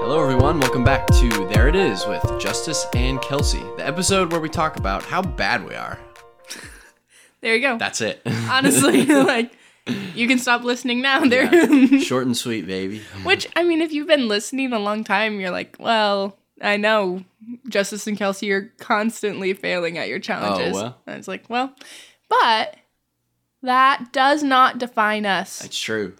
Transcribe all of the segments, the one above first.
Hello, everyone. Welcome back to There It Is with Justice and Kelsey, the episode where we talk about how bad we are. There you go. That's it. Honestly, like you can stop listening now. There. Yeah. Short and sweet, baby. Which I mean, if you've been listening a long time, you're like, well, I know Justice and Kelsey are constantly failing at your challenges. Oh, well. And it's like, well, but that does not define us, That's true.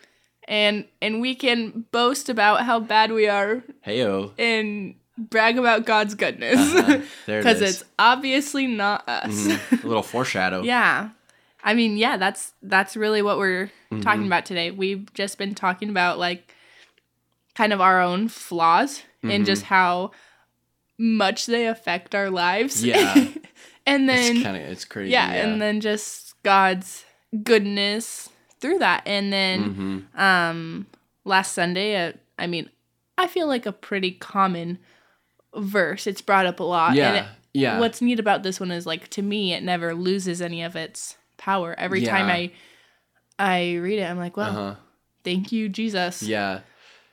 and and we can boast about how bad we are Heyo. and brag about God's goodness Uh-huh. There it because it's obviously not us. Mhm. a little foreshadow. Yeah. I mean, yeah, that's that's really what we're Mm-hmm. talking about today. We've just been talking about like kind of our own flaws Mm-hmm. and just how much they affect our lives. Yeah. and It's then kind of it's crazy. yeah, and then just God's goodness through that. And then Mhm. um last Sunday, uh, I mean, I feel like a pretty common verse. It's brought up a lot. and yeah, it- yeah. what's neat about this one is like to me it never loses any of its power every time i i read it i'm like well uh-huh. thank you jesus Yeah.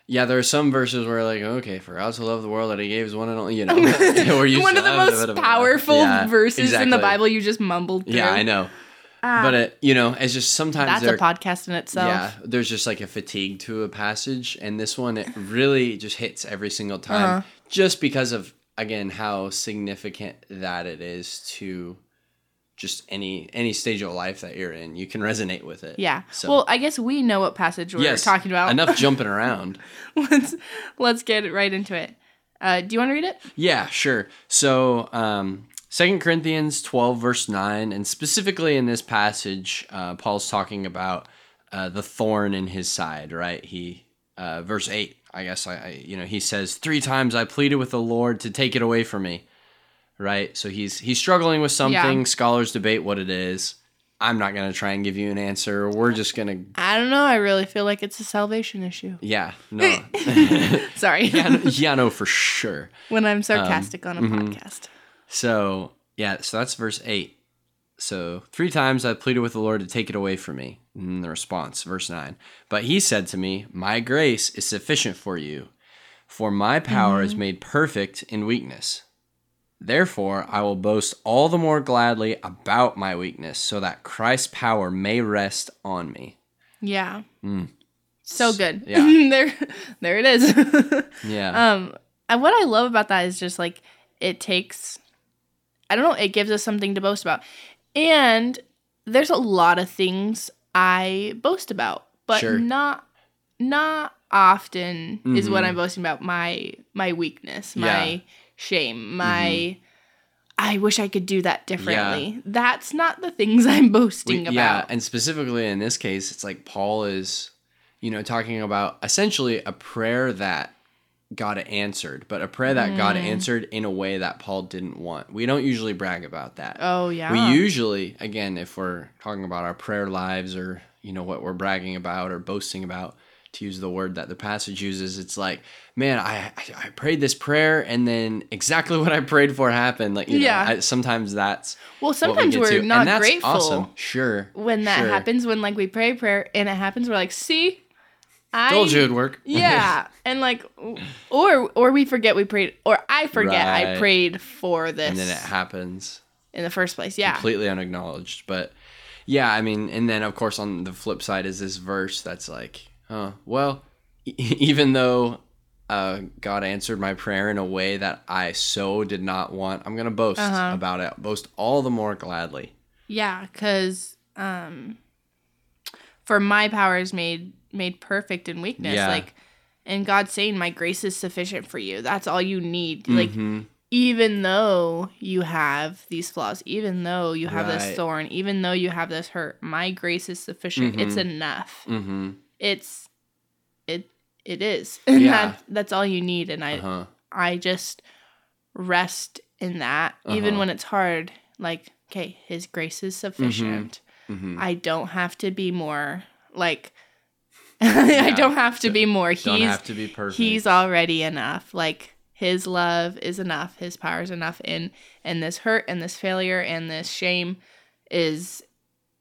Yeah, there are some verses where like, okay, for God to love the world that he gave his one and only, you know. one of the most powerful Yeah, verses in the bible you just mumbled through Yeah, I know. Ah, but it, you know, it's just sometimes that's there a podcast in itself Yeah, there's just like a fatigue to a passage, and this one it really just hits every single time, Uh-huh. just because of again how significant that it is to just any any stage of life that you're in. You can resonate with it. yeah So- well i guess we know what passage we're yes, talking about enough jumping around. let's let's get right into it uh, do you want to read it Yeah, sure. So, um, 2 Corinthians 12, verse 9, and specifically in this passage, uh, Paul's talking about uh, the thorn in his side, right? He, uh, verse 8, I guess, I, I, you know, he says, Three times I pleaded with the Lord to take it away from me, right? So he's, he's struggling with something. Yeah. Scholars debate what it is. I'm not going to try and give you an answer. We're just going to, i don't know i really feel like it's a salvation issue yeah, no. sorry yeah, no, yeah, no, for sure. when i'm sarcastic on a mhm. podcast So yeah, so that's verse eight. So three times I pleaded with the Lord to take it away from me. And the response, verse nine. But he said to me, My grace is sufficient for you, for my power is made perfect in weakness. Therefore, I will boast all the more gladly about my weakness, so that Christ's power may rest on me. Yeah. So good. yeah. there there it is. Yeah. um and what I love about that is just like it takes I don't know, it gives us something to boast about. And there's a lot of things I boast about, but Sure. not not often is what. I'm boasting about my my weakness, my Yeah. Mm-hmm. shame, my I wish I could do that differently. That's not the things I'm boasting We- Yeah, and specifically in this case, it's like Paul is, you know, talking about essentially a prayer that God answered, but a prayer that God Mm. answered in a way that Paul didn't want. We don't usually brag about that. Oh yeah. We usually, again, if we're talking about our prayer lives or, you know, what we're bragging about or boasting about, to use the word that the passage uses, it's like, man, I I, I prayed this prayer and then exactly what I prayed for happened. Like, you know, Yeah. I, sometimes that's well, sometimes we are and not that's grateful. Awesome, sure. when that sure. happens when like we pray prayer and it happens we're like see i Told you it'd work. yeah and like or or we forget we prayed or i forget i prayed for this and then it happens in the first place yeah completely unacknowledged. But yeah, I mean, and then of course on the flip side is this verse that's like, oh, well, e- even though uh, God answered my prayer in a way that I so did not want, I'm gonna boast Uh-huh. about it. Boast all the more gladly. yeah because um for my power is made made perfect in weakness Yeah. like and god's saying my grace is sufficient for you that's all you need like Mhm. even though you have these flaws, even though you have Right. this thorn, even though you have this hurt, my grace is sufficient. It's Mhm. enough. Mhm. It's it it is. And Yeah. that that's all you need and I Uh-huh. I just rest in that even Uh-huh. when it's hard like okay, his grace is sufficient. Mhm. I don't have to be more like I don't have to be more. Don't He's have to be perfect. he's already enough like his love is enough his power is enough and and this hurt and this failure and this shame is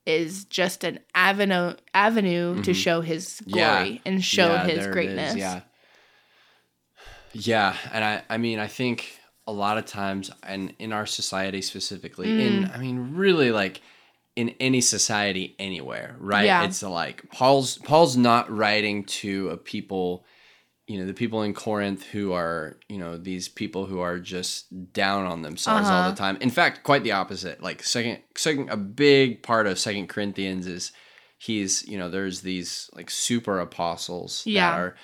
is just an avenue avenue to show his glory Mm-hmm. Yeah. and show Yeah, his greatness. Yeah. Yeah, and I I mean I think a lot of times and in our society specifically in Mm. I mean really like in any society anywhere, right? Yeah. It's like Paul's Paul's not writing to a people you know the people in Corinth who are you know these people who are just down on themselves all Uh-huh. the time. In fact, quite the opposite. Like second second a big part of Second Corinthians is he's you know there's these like super apostles Yeah. that are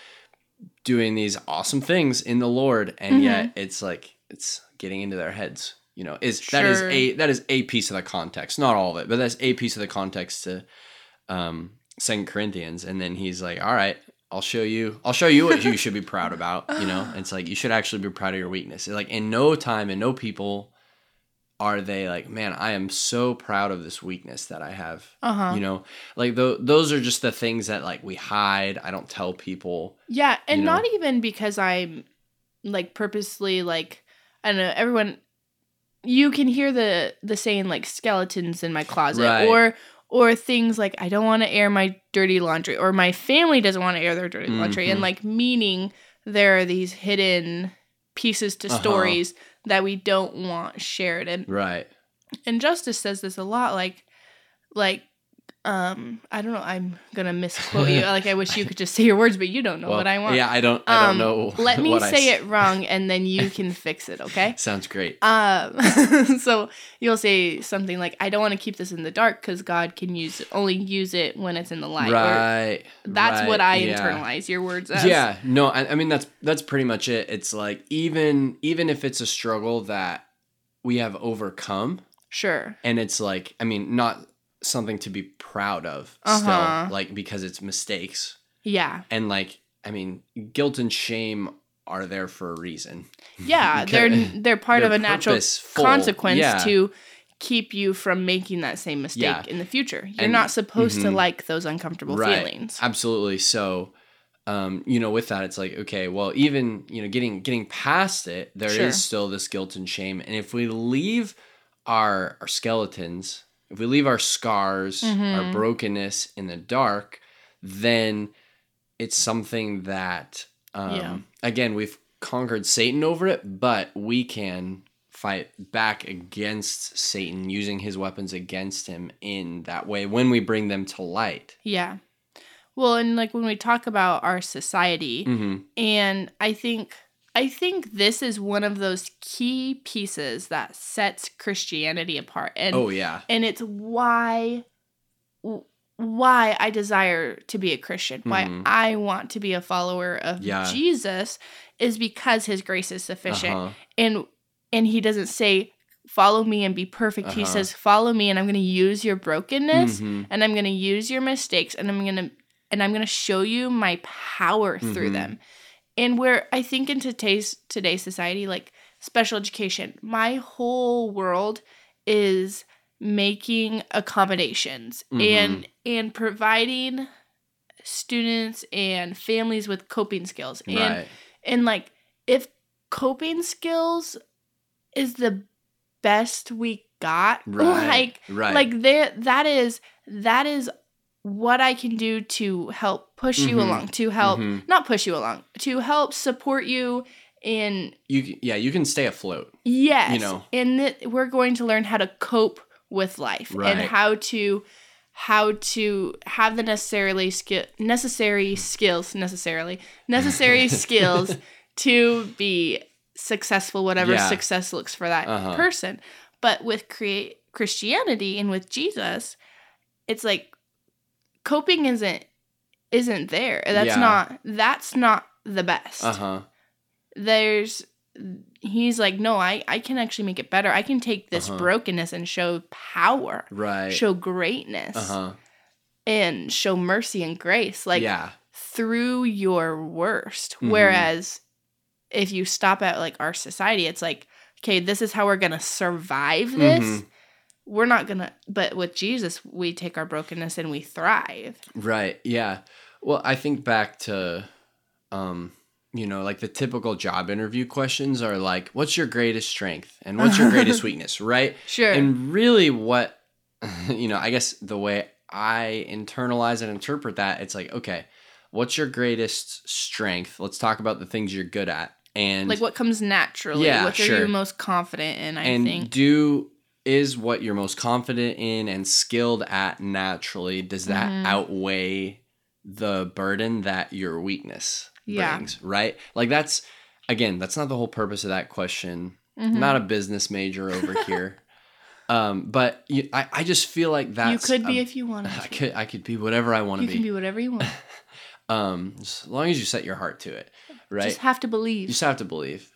doing these awesome things in the Lord, and Mm-hmm. yet it's like it's getting into their heads. You know, is that is a that is a piece of the context, not all of it, but that's a piece of the context to um Second Corinthians, and then he's like, "All right, I'll show you. I'll show you what you should be proud about." You know, it's like you should actually be proud of your weakness. It's like in no time and no people are they like, "Man, I am so proud of this weakness that I have." Uh-huh. You know, like th- those are just the things that like we hide. I don't tell people. Yeah, and you know? not even because I'm like purposely like I don't know, everyone you can hear the the saying like skeletons in my closet Right. or or things like I don't want to air my dirty laundry or my family doesn't want to air their dirty laundry and Mhm. like meaning there are these hidden pieces to Uh-huh. stories that we don't want shared and Right. and justice says this a lot like like um i don't know i'm gonna misquote you like i wish you could just say your words but you don't know Well, what i want Yeah, I don't. I don't Um, know. let me I say it wrong and then you can fix it okay Sounds great. um so you'll say something like i don't want to keep this in the dark because god can use it only use it when it's in the light or right. that's what i yeah. internalize your words as Yeah, no, I, I mean that's that's pretty much it. It's like even even if it's a struggle that we have overcome, sure and it's like I mean not something to be proud of Uh-huh. still, like because it's mistakes yeah and like I mean guilt and shame are there for a reason. yeah they're they're part of they're a natural consequence yeah. to keep you from making that same mistake Yeah. in the future. You're And- not supposed to mhm. like those uncomfortable feelings. Absolutely. So, um, you know, with that, it's like, okay, well, even you know, getting getting past it, there is Sure. still this guilt and shame. And if we leave our our skeletons, if we leave our scars, our Mhm. brokenness in the dark, then it's something that, um, Yeah. again, we've conquered Satan over it, but we can fight back against Satan using his weapons against him in that way when we bring them to light. Yeah. Well, and like when we talk about our society, Mm-hmm. and I think I think this is one of those key pieces that sets Christianity apart. And oh yeah. and it's why why I desire to be a Christian, why Mhm. I want to be a follower of Yeah. Jesus is because his grace is sufficient. Uh-huh. and and he doesn't say follow me and be perfect he Uh-huh. says follow me and i'm going to use your brokenness Mhm. and i'm going to use your mistakes and i'm going to and i'm going to show you my power through Mhm. them and where i think in today's today's society like special education my whole world is making accommodations Mhm. and and providing students and families with coping skills and Right. and like if coping skills is the best we got Right. like right. like that that is that is what i can do to help push you Mhm. along to help Mhm. not push you along to help support you in you yeah, you can stay afloat. yes You know. and that we're going to learn how to cope with life and how to how to have the necessarily skill necessary skills necessarily necessary skills to be successful whatever Yeah. success looks for that Uh-huh. person but with create christianity and with jesus it's like coping isn't isn't there that's Yeah. not that's not the best Uh-huh. there's he's like no i i can actually make it better i can take this Uh-huh. brokenness and show power Right. show greatness uh-huh. and show mercy and grace like yeah. through your worst Mhm. whereas if you stop at like our society it's like okay this is how we're gonna survive this Mhm. We're not gonna but with jesus we take our brokenness and we thrive Right. Yeah. Well, I think back to um you know, like the typical job interview questions are like, what's your greatest strength and what's your greatest weakness, right? sure And really what you know, I guess the way I internalize and interpret that, it's like, okay, what's your greatest strength? Let's talk about the things you're good at. And like what comes naturally. Yeah, what are sure. you most confident in? I and think. do is what you're most confident in and skilled at naturally does that Mhm. outweigh the burden that your weakness Yeah. brings right like that's again that's not the whole purpose of that question Mhm. not a business major over here um but you, I, I just feel like that you could be a- if you wanted. I to. could I could be whatever I want to be You can be. be whatever you want. Um, as long as you set your heart to it, right? You just have to believe you just have to believe.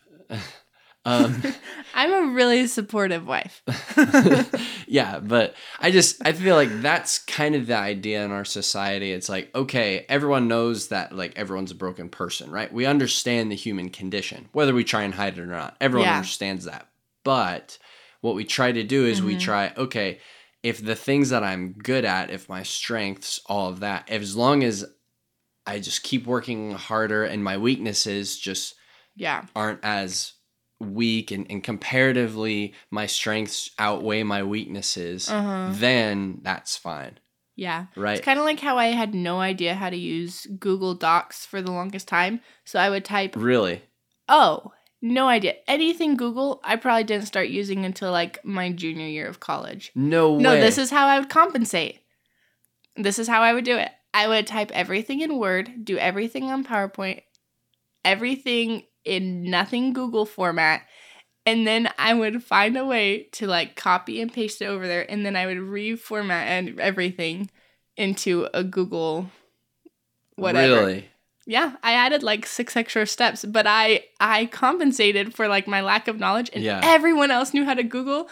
Um, I'm a really supportive wife. yeah, but I just I feel like that's kind of the idea in our society. It's like okay, everyone knows that like everyone's a broken person, right? We understand the human condition, whether we try and hide it or not. Everyone Yeah. understands that. But what we try to do is we Mhm. try okay, if the things that I'm good at, if my strengths, all of that, as long as I just keep working harder and my weaknesses just Yeah. aren't as weak and, and comparatively my strengths outweigh my weaknesses, Uh-huh. then that's fine. Yeah. Right? It's kind of like how I had no idea how to use Google Docs for the longest time. So I would type, really? oh, no idea. Anything Google, I probably didn't start using until like my junior year of college. No way. No, this is how I would compensate. This is how I would do it. I would type everything in Word, do everything on PowerPoint, everything in nothing Google format, and then I would find a way to like copy and paste it over there, and then I would reformat and everything into a Google whatever. Really? Yeah, I added like six extra steps, but I I compensated for like my lack of knowledge, and Yeah. everyone else knew how to Google.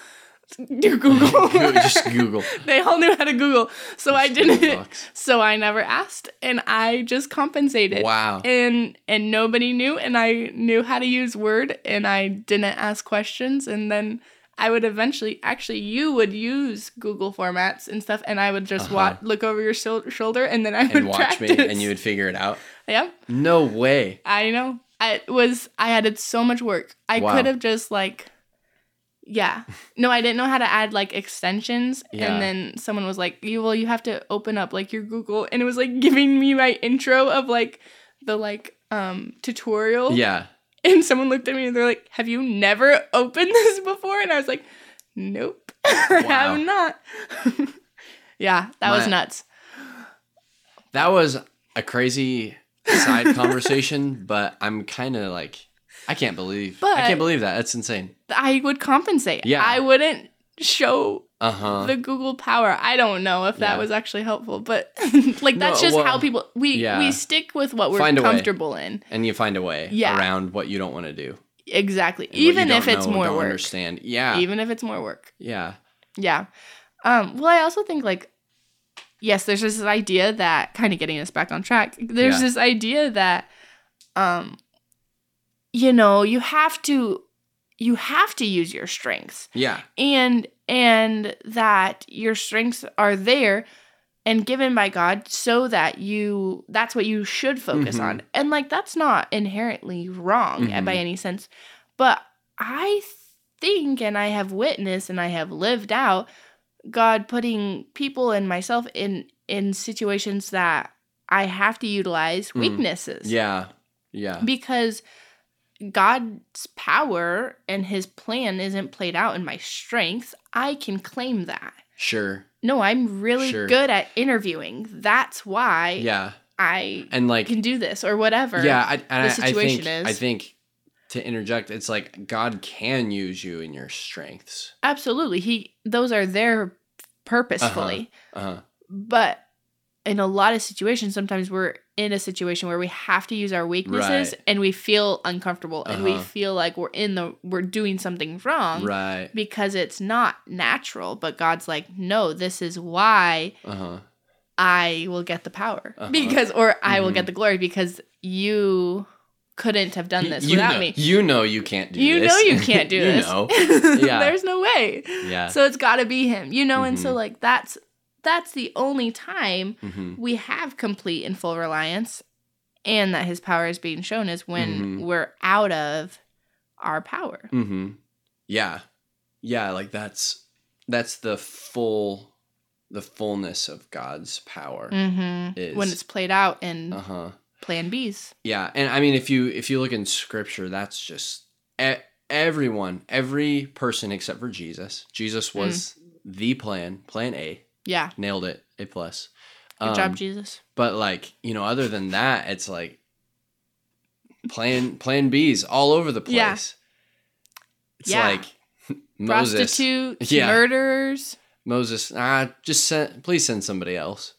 Do Google. Just Google. they all knew how to Google, so I Just didn't. So I never asked, and I just compensated. Wow. And and nobody knew, and I knew how to use Word, and I didn't ask questions, and then. I would eventually, actually, you would use Google formats and stuff, and I would just Uh-huh. wa- look over your shil- shoulder, and then I would And watch practice. me and you would figure it out. yeah, No way. I know. I was I added so much work. I Wow. could have just like yeah. No, I didn't know how to add like extensions Yeah. and then someone was like, "You well, you have to open up like your Google." And it was like giving me my intro of like the like um tutorial. Yeah. And someone looked at me and they're like, "Have you never opened this before?" And I was like, "Nope. I Wow. have not." yeah, that was nuts. That was a crazy side conversation, but I'm kind of like, I can't believe. I can't believe that. That's insane. I would compensate. Yeah. I wouldn't show Uh huh. the Google Power. I don't know if that Yeah. was actually helpful, but like that's No, just well, how people we yeah. we stick with what we're Find comfortable in. and you find a way Yeah. around what you don't want to do. Exactly. and Even if it's know, more work. Understand? Yeah. Even if it's more work. yeah. Yeah. Um well I also think like yes, there's this idea that kind of getting us back on track. There's this idea that um you know, you have to you have to use your strengths. Yeah. and and that your strengths are there and given by God so that you that's what you should focus Mhm. on. And like that's not inherently wrong Mhm. by any sense. But I think and I have witnessed and I have lived out God putting people and myself in in situations that I have to utilize Mm. weaknesses Yeah. Yeah. because God's power and his plan isn't played out in my strengths, I can claim that. Sure. No, I'm really Sure. good at interviewing. That's why Yeah. I And like can do this or whatever. yeah, I, the I- I, situation think I think to interject, it's like God can use you in your strengths. Absolutely. He those are there purposefully. Uh-huh. But in a lot of situations, sometimes we're in a situation where we have to use our weaknesses Right. and we feel uncomfortable and we Uh-huh. feel like we're in the we're doing something wrong. Right. because it's not natural. But God's like, no, this is why Uh-huh. I will get the power Uh-huh. because, or I will Mhm. get the glory because you couldn't have done this you without know, me. You know you can't do this. You this. know you can't do you this. know. Yeah. There's no way. Yeah. So it's got to be him, you know. And so Mhm. like that's that's the only time hmm we have complete and full reliance, and that His power is being shown is when Mhm. we're out of our power. hmm Yeah. Yeah, like that's that's the full the fullness of God's power Mm-hmm. is. When it's played out in uh huh. Plan B's. Yeah, and I mean, if you if you look in Scripture, that's just e- everyone, every person except for Jesus. Jesus Mm. was the plan, Plan A, Yeah. nailed it, A plus. Good Um, job, Jesus. But like you know, other than that, it's like Plan Plan B's all over the place. Yeah. It's Yeah. like Moses. Prostitutes, Yeah. murderers. Moses, ah, just send, please send somebody else.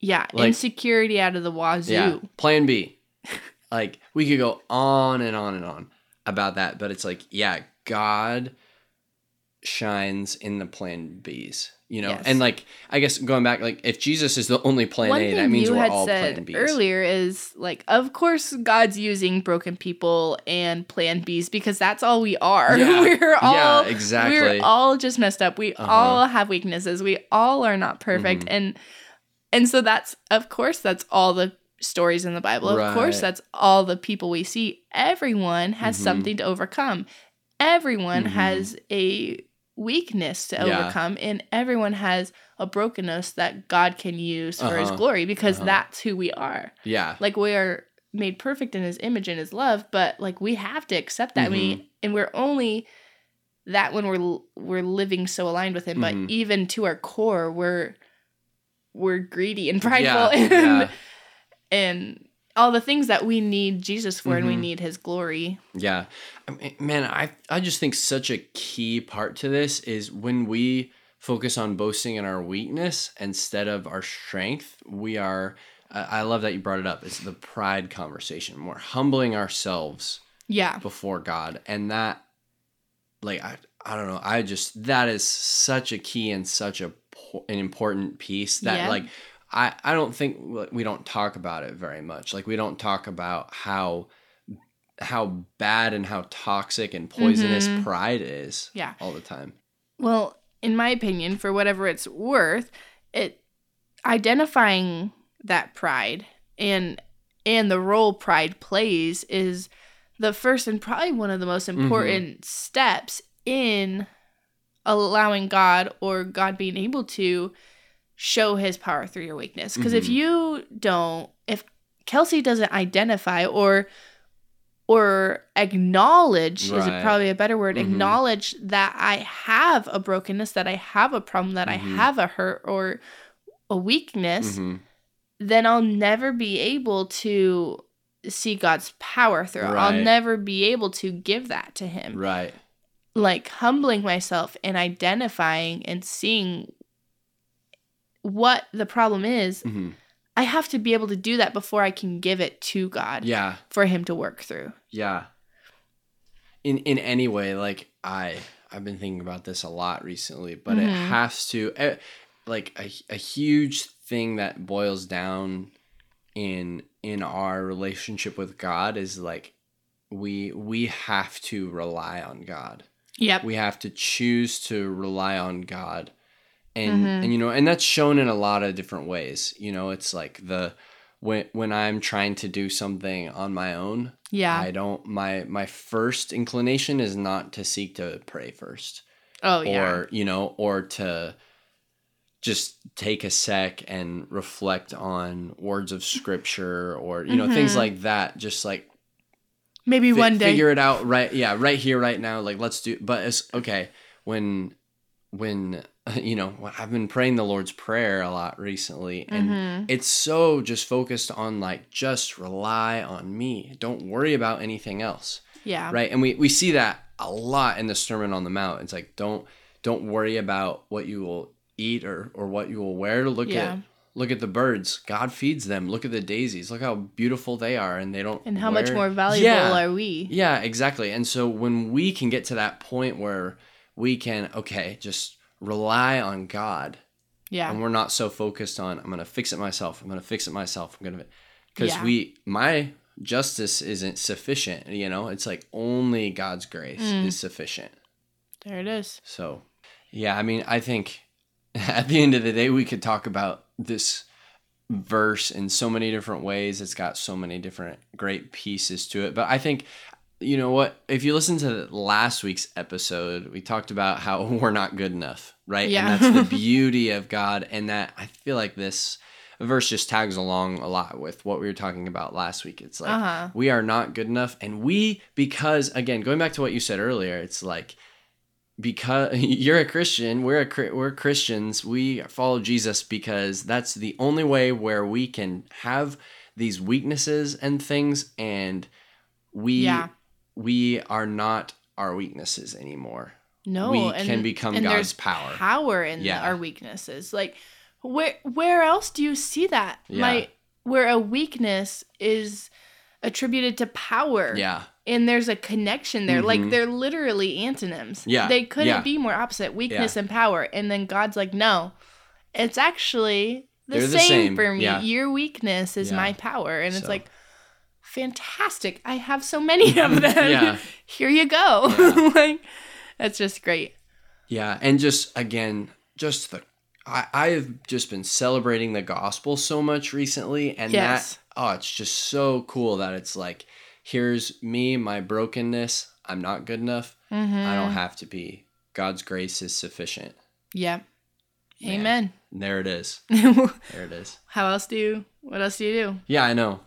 Yeah. Like- Insecurity out of the wazoo. Yeah. Plan B. like we could go on and on and on about that, but it's like, yeah, God shines in the plan B's, you know? Yes. And like I guess going back, like if Jesus is the only plan One A, that means you we're had all plan said B's. earlier is like, of course, God's using broken people and Plan Bs because that's all we are. Yeah. we're all yeah, exactly. we're all just messed up. We Uh-huh. all have weaknesses. We all are not perfect, Mhm. and and so that's of course that's all the stories in the Bible. Of course, that's all the people we see. Everyone has Mhm. something to overcome. Everyone Mhm. has a weakness to Yeah. overcome, and everyone has a brokenness that God can use for His Uh-huh. glory because Uh-huh. that's who we are. yeah. Like we are made perfect in His image and His love, but like we have to accept that. Mm-hmm. We and we're only that when we're we're living so aligned with Him, Mhm. but even to our core, we're we're greedy and prideful Yeah, and yeah. and all the things that we need Jesus for and we Mhm. need his glory. Yeah. I mean, man, I I just think such a key part to this is when we focus on boasting in our weakness instead of our strength, we are I I love that you brought it up. It's the pride conversation. We're humbling ourselves Yeah. before God. And that like I I don't know, I just that is such a key and such a an important piece that Yeah. like I I don't think we don't talk about it very much. Like we don't talk about how how bad and how toxic and poisonous Mhm. pride is Yeah. all the time. Well, in my opinion, for whatever it's worth, it identifying that pride and and the role pride plays is the first and probably one of the most important steps in allowing God or God being able to show his power through your weakness. Because if Mhm. you don't, if Kelsey doesn't identify or or acknowledge is Right. it probably a better word Mhm. acknowledge that i have a brokenness that i have a problem that Mhm. i have a hurt or a weakness Mhm. then i'll never be able to see god's power through it. i'll never be able to give that to him Right. like humbling myself and identifying and seeing what the problem is Mhm. i have to be able to do that before i can give it to god Yeah. for him to work through Yeah. In in any way, like I I've been thinking about this a lot recently, but it Mhm. has to eh, like a a huge thing that boils down in in our relationship with God is like we we have to rely on God. yep We have to choose to rely on God. And Mhm. and you know, and that's shown in a lot of different ways. You know, it's like the when when I'm trying to do something on my own, yeah I don't my my first inclination is not to seek to pray first oh yeah or you know or to just take a sec and reflect on words of scripture or you know things Mhm. like that just like maybe fi- one day figure it out right yeah right here right now like let's do but it's okay when when you know I've been praying the Lord's prayer a lot recently and Mhm. it's so just focused on like just rely on me. Don't worry about anything else. Yeah. Right? And we we see that a lot in the sermon on the mount. It's like don't don't worry about what you will eat or or what you will wear. Look Yeah. at look at the birds. God feeds them. Look at the daisies. Look how beautiful they are and they don't and how much more valuable Yeah. are we? Yeah exactly. And so when we can get to that point where we can okay just rely on god. Yeah. And we're not so focused on i'm gonna fix it myself i'm gonna fix it myself i'm gonna because Yeah. we my justice isn't sufficient you know? It's like only god's grace Mm. is sufficient. There it is. So yeah i mean i think at the end of the day we could talk about this verse in so many different ways. It's got so many different great pieces to it. But i think you know what? If you listen to last week's episode, we talked about how we're not good enough, right? Yeah. And that's the beauty of God. And that I feel like this verse just tags along a lot with what we were talking about last week. It's like, Uh-huh. we are not good enough. And we, because, again, going back to what you said earlier, it's like, because you're a Christian, we're a we're Christians. We follow Jesus because that's the only way where we can have these weaknesses and things, and we Yeah. We are not our weaknesses anymore. No, We and, can become God's power. Power in Yeah. our weaknesses. Like where where else do you see that? Yeah. My where a weakness is attributed to power. Yeah, And there's a connection there. Like Mhm. they're literally antonyms. Yeah, They couldn't yeah. be more opposite. Weakness and power. And then God's like, no. It's actually the, They're the same, same, for me. Your weakness is my power. And it's like fantastic. I have so many of them. Yeah. Here you go. Yeah. like that's just great. yeah, and just again, just the I I've just been celebrating the gospel so much recently, and Yes. that oh, it's just so cool that it's like, here's me, my brokenness. I'm not good enough. Mm-hmm. I don't have to be. God's grace is sufficient. Yeah. Man. Amen. There it is. There it is. How else do you what else do you do? Yeah, I know.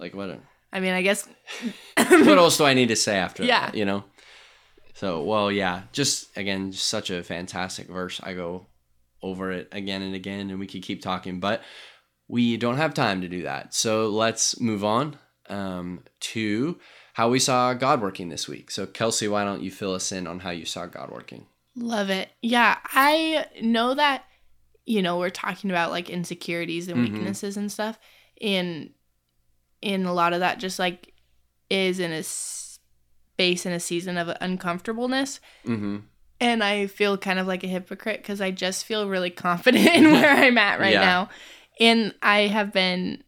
Like what? I mean, I guess what else do I need to say after Yeah. that? You know. So well, yeah. Just again, just such a fantastic verse. I go over it again and again, and we could keep talking, but we don't have time to do that. So let's move on um, to how we saw God working this week. So Kelsey, why don't you fill us in on how you saw God working? Love it. Yeah, I know that you know we're talking about like insecurities and Mhm. weaknesses and stuff, and in a lot of that just like is in a space in a season of uncomfortableness. Mm-hmm. And I feel kind of like a hypocrite because I just feel really confident in where I'm at right Yeah. now. And I have been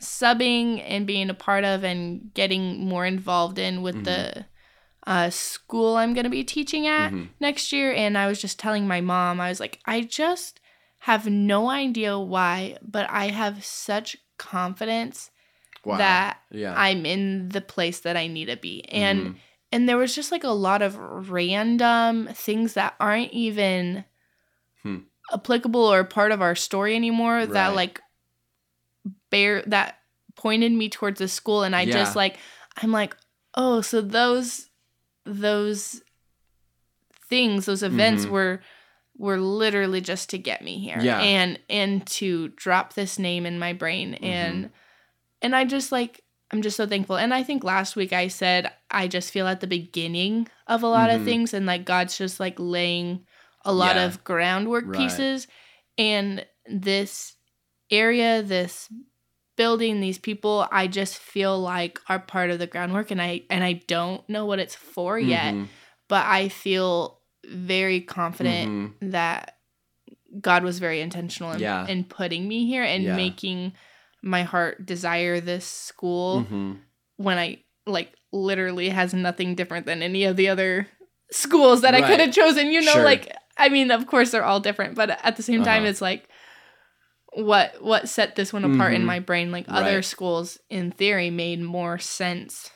subbing and being a part of and getting more involved in with the uh, school I'm going to be teaching at Mhm. next year. And I was just telling my mom, I was like, I just have no idea why, but I have such confidence Wow. that yeah. I'm in the place that I need to be. And Mhm. and there was just like a lot of random things that aren't even Hmm. applicable or part of our story anymore that like bear that pointed me towards the school and I Yeah. just like I'm like, "Oh, so those those things, those events Mhm. were were literally just to get me here Yeah. and and to drop this name in my brain Mm-hmm. and and I just like I'm just so thankful. And I think last week I said I just feel at the beginning of a lot Mhm. of things and like God's just like laying a lot Yeah. of groundwork Right. pieces and this area, this building, these people, I just feel like are part of the groundwork and I and I don't know what it's for yet, Mhm. but I feel very confident Mhm. that God was very intentional in, Yeah. in putting me here and Yeah. making my heart desire this school Mhm. when I like literally has nothing different than any of the other schools that I could have chosen. You know, Sure. like I mean, of course they're all different, but at the same time, Uh-huh. it's like what what set this one apart in Mhm. my brain. Like other schools, in theory, made more sense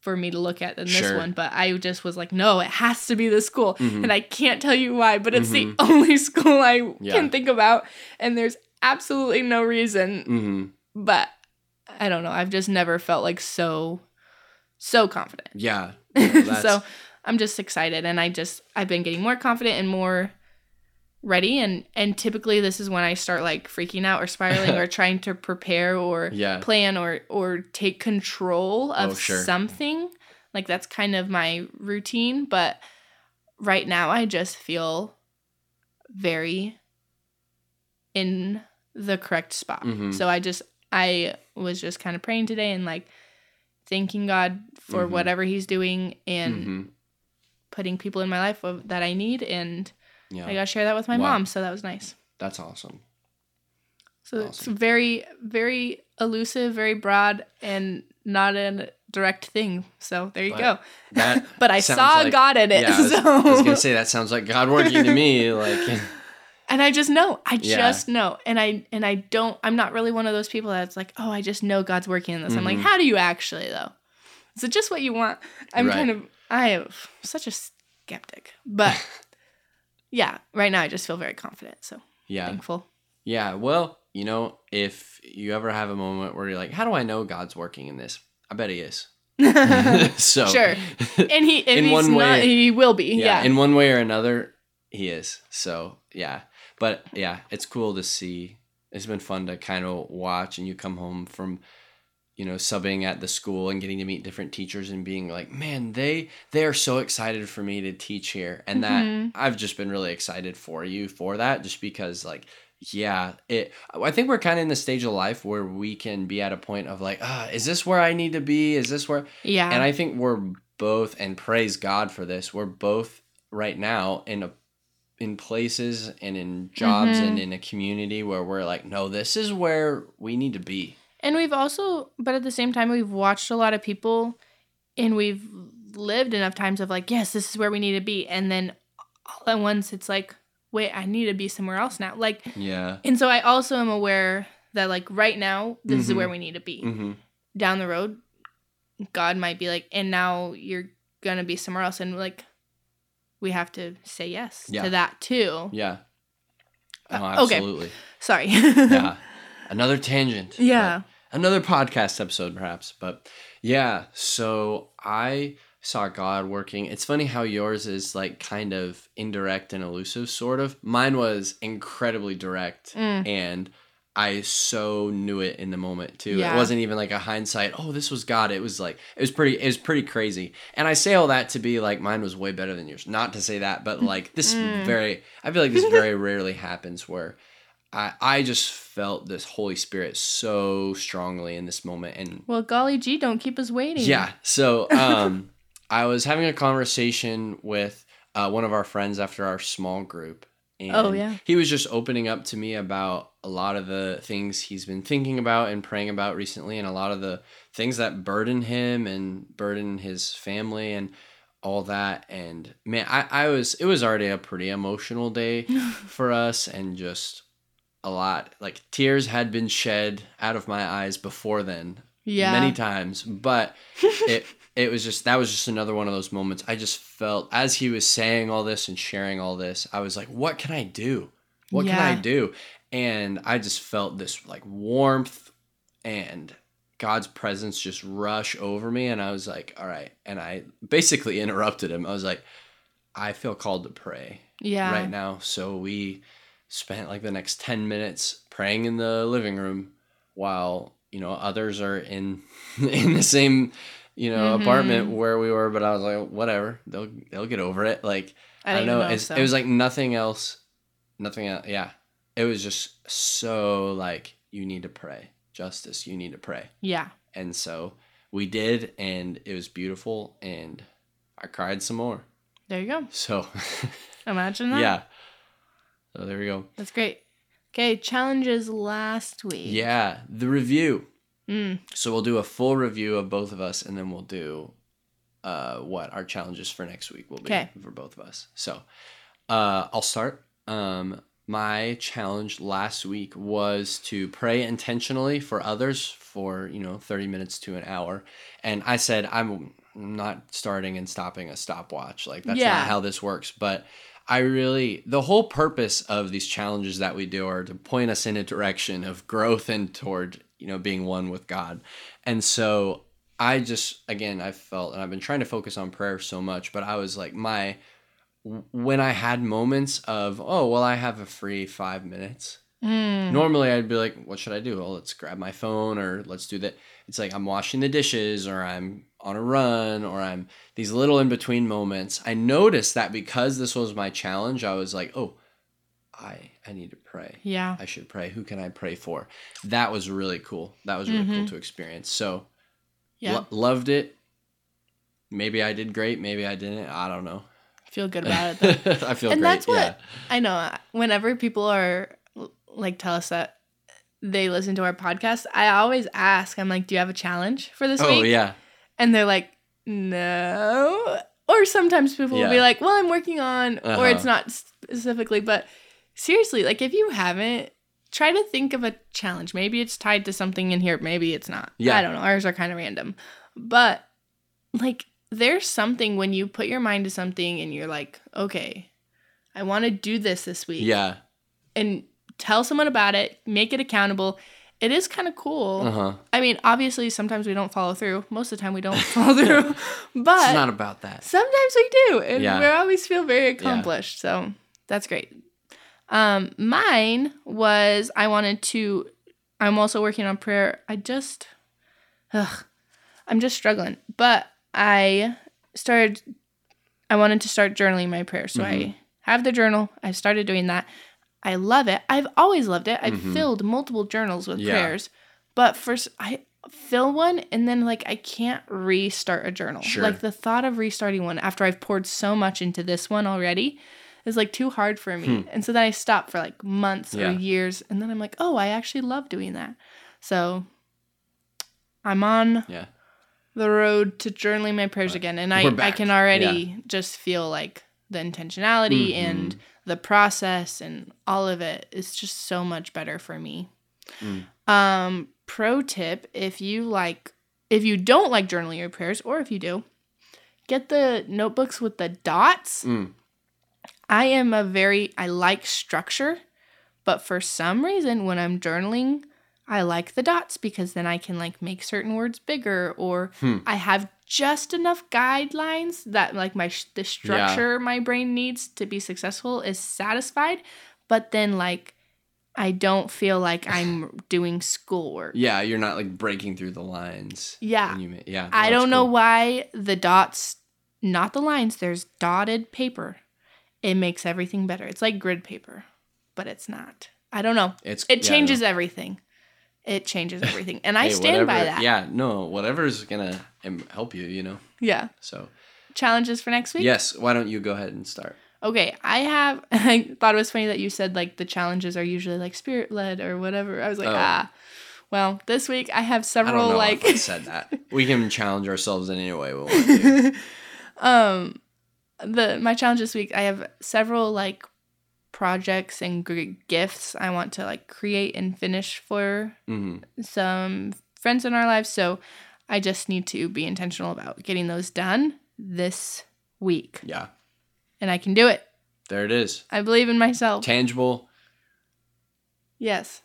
for me to look at than this one. But I just was like, no, it has to be this school, Mhm. and I can't tell you why, but it's Mhm. the only school I Yeah. can think about, and there's absolutely no reason Mhm. But I don't know. I've just never felt like so so confident. Yeah. No, so I'm just excited and I just I've been getting more confident and more ready and and typically this is when I start like freaking out or spiraling or trying to prepare or Yeah. plan or or take control of Oh, sure. something. Like that's kind of my routine, but right now I just feel very in the correct spot. Mhm. So I just I was just kind of praying today and like thanking God for Mhm. whatever he's doing and Mhm. putting people in my life that I need and Yeah. I got to share that with my Wow. mom, so that was nice. That's awesome. So it's very very elusive, very broad and not a direct thing. So there you But go. But I saw like- God in it. Yeah, I was, I was gonna say that sounds like God working to me. Like, and I just know. I Yeah. just know. And I and I don't I'm not really one of those people that's like, "Oh, I just know God's working in this." I'm like, Mhm. "How do you actually though?" Is it just what you want? I'm Right. kind of I am such a skeptic. But yeah, right now I just feel very confident. So Yeah. thankful. Yeah. Well, you know, if you ever have a moment where you're like, how do I know God's working in this? I bet he is. so Sure. And he In he's one not way- he will be. yeah, Yeah. in one way or another, he is. So yeah, but yeah, it's cool to see. It's been fun to kind of watch, and you come home from, you know, subbing at the school and getting to meet different teachers and being like, man, they they are so excited for me to teach here, and that Mhm. I've just been really excited for you for that, just because like. Yeah, it. I think we're kind of in the stage of life where we can be at a point of like, ah, is this where I need to be? Is this where? yeah. and I think we're both, and praise God for this. We're both right now in a in places and in jobs Mhm. and in a community where we're like, no, this is where we need to be. And we've also, but at the same time, we've watched a lot of people and we've lived enough times of like, yes, this is where we need to be. And then all at once, it's like, wait, I need to be somewhere else now. Like, Yeah. and so I also am aware that like right now, this is Mhm. where we need to be. hmm Down the road, God might be like, and now you're going to be somewhere else. And like, we have to say yes Yeah. to that too. Yeah. Oh, Uh, okay. absolutely. Sorry. Yeah. Another tangent. yeah. another podcast episode perhaps but yeah so i saw god working it's funny how yours is like kind of indirect and elusive sort of mine was incredibly direct Mm. and i so knew it in the moment too Yeah. it wasn't even like a hindsight oh this was god it was like it was pretty it was pretty crazy and i say all that to be like mine was way better than yours not to say that but like this Mm. very i feel like this very rarely happens where I, I just felt this Holy Spirit so strongly in this moment. And Well, golly gee, don't keep us waiting. yeah, so um, I was having a conversation with uh, one of our friends after our small group. Oh, and Oh, yeah. He was just opening up to me about a lot of the things he's been thinking about and praying about recently, and a lot of the things that burden him and burden his family and all that. And man, I, I was, it was already a pretty emotional day for us and just a lot like tears had been shed out of my eyes before then Yeah. many times but it it was just that was just another one of those moments. I just felt as he was saying all this and sharing all this i was like what can i do? What can i do? And i just felt this like warmth and god's presence just rush over me. And i was like all right. And i basically interrupted him. I was like i feel called to pray yeah. right now. So we spent like the next 10 minutes praying in the living room while, you know, others are in in the same, you know, Mhm. apartment where we were, but I was like, whatever. They'll they'll get over it. Like I, I don't know, know it's, so. it was like nothing else nothing else. Yeah. It was just so like you need to pray. Justice, you need to pray. Yeah. And so we did and it was beautiful and I cried some more. There you go. So Imagine that. yeah. So there we go. That's great. Okay, challenges last week. Yeah, the review. Mm, So we'll do a full review of both of us, and then we'll do uh, what our challenges for next week will be 'Kay. for both of us. So uh, I'll start. Um, my challenge last week was to pray intentionally for others for you know thirty minutes to an hour, and I said I'm not starting and stopping a stopwatch. Like that's Yeah. not how this works, but. I really, the whole purpose of these challenges that we do are to point us in a direction of growth and toward, you know, being one with God. And so I just, again, I felt, and I've been trying to focus on prayer so much, but I was like, my, when I had moments of, oh, well, I have a free five minutes. mm, Normally I'd be like, what should I do? Well, let's grab my phone or let's do that. It's like I'm washing the dishes or I'm on a run or I'm these little in between moments. I noticed that because this was my challenge, I was like, oh, I I need to pray. yeah. I should pray. Who can I pray for? That was really cool. That was really cool Mhm. to experience. So Yeah. lo- loved it. Maybe I did great. Maybe I didn't. I don't know. I Feel good about it though. I feel and great. that's what yeah. I know. Whenever people are like tell us that they listen to our podcast, I always ask, I'm like, do you have a challenge for this Oh week? Oh yeah. And they're like, no. Or sometimes people will be like, well, I'm working on, or Uh-huh. it's not specifically, but seriously, like if you haven't, try to think of a challenge. Maybe it's tied to something in here, maybe it's not. Yeah. I don't know. Ours are kind of random. But like there's something when you put your mind to something and you're like, okay, I want to do this this week. Yeah. And tell someone about it, make it accountable. It is kind of cool. Uh huh. I mean, obviously, sometimes we don't follow through. Most of the time, we don't follow through. But It's not about that. sometimes we do. And Yeah. we always feel very accomplished. So that's great. Um, mine was I wanted to, I'm also working on prayer. I just, ugh, I'm just struggling. But I started, I wanted to start journaling my prayers. So I Mhm. have the journal. I started doing that. I love it. I've always loved it. I've Mhm. filled multiple journals with Yeah. prayers. But first, I fill one and then like I can't restart a journal. Sure. Like the thought of restarting one after I've poured so much into this one already is like too hard for me. Hmm. And so then I stop for like months Yeah. or years and then I'm like, "Oh, I actually love doing that." So I'm on Yeah. the road to journaling my prayers again and I I can already just feel like the intentionality Mhm. and the process and all of it is just so much better for me. Mm. Um pro tip if you like if you don't like journaling your prayers or if you do get the notebooks with the dots. Mm. I am a very I like structure, but for some reason when I'm journaling, I like the dots because then I can like make certain words bigger or Hmm. I have just enough guidelines that like my the structure my brain needs to be successful is satisfied, but then like I don't feel like I'm doing schoolwork. Yeah, you're not like breaking through the lines. Yeah. yeah. I don't know why the dots, not the lines, there's dotted paper. It makes everything better. It's like grid paper, but it's not. I don't know. It's It yeah, changes everything. It changes everything. And I Hey, stand by that. Yeah, no, whatever's gonna um, help you, you know. Yeah. So Challenges for next week? yes, why don't you go ahead and start? Okay. I have, I thought it was funny that you said like the challenges are usually like spirit led or whatever. I was like, Oh. ah. Well, this week I have I several know like. I said that. We can challenge ourselves in any way we want. To. um the my challenge this week i have several like projects and g- gifts i want to like create and finish for hmm some friends in our lives so i just need to be intentional about getting those done this week Yeah, and i can do it there it is. i believe in myself Tangible. yes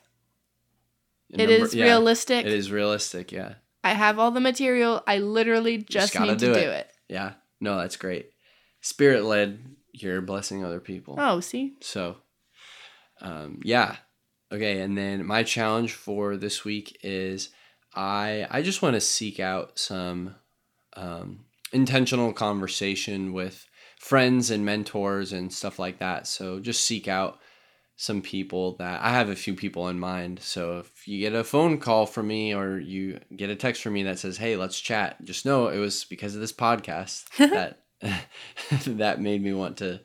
it is yeah, realistic It is realistic. Yeah, i have all the material i literally just, gotta need to do do it. it. yeah. No, that's great. Spirit led. You're blessing other people. oh see So, um, yeah. Okay, and then my challenge for this week is I I just want to seek out some um, intentional conversation with friends and mentors and stuff like that. So just seek out some people that I have a few people in mind. So if you get a phone call from me or you get a text from me that says, "Hey, let's chat," just know it was because of this podcast that that made me want to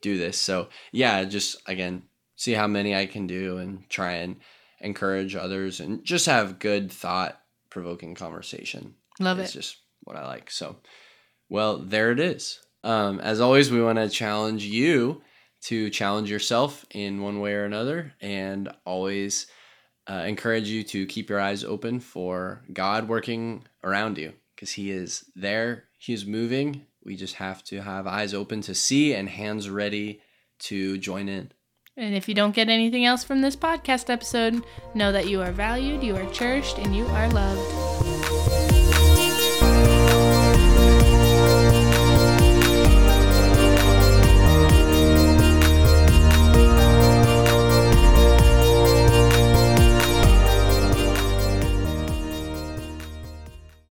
do this. So yeah, just again, see how many I can do and try and encourage others and just have good thought provoking conversation. love it's it just what I like. So well, there it is. Um, as always, we want to challenge you to challenge yourself in one way or another and always uh, encourage you to keep your eyes open for God working around you because He is there, He is moving. We just have to have eyes open to see and hands ready to join in. And if you don't get anything else from this podcast episode, know that you are valued, you are cherished, and you are loved.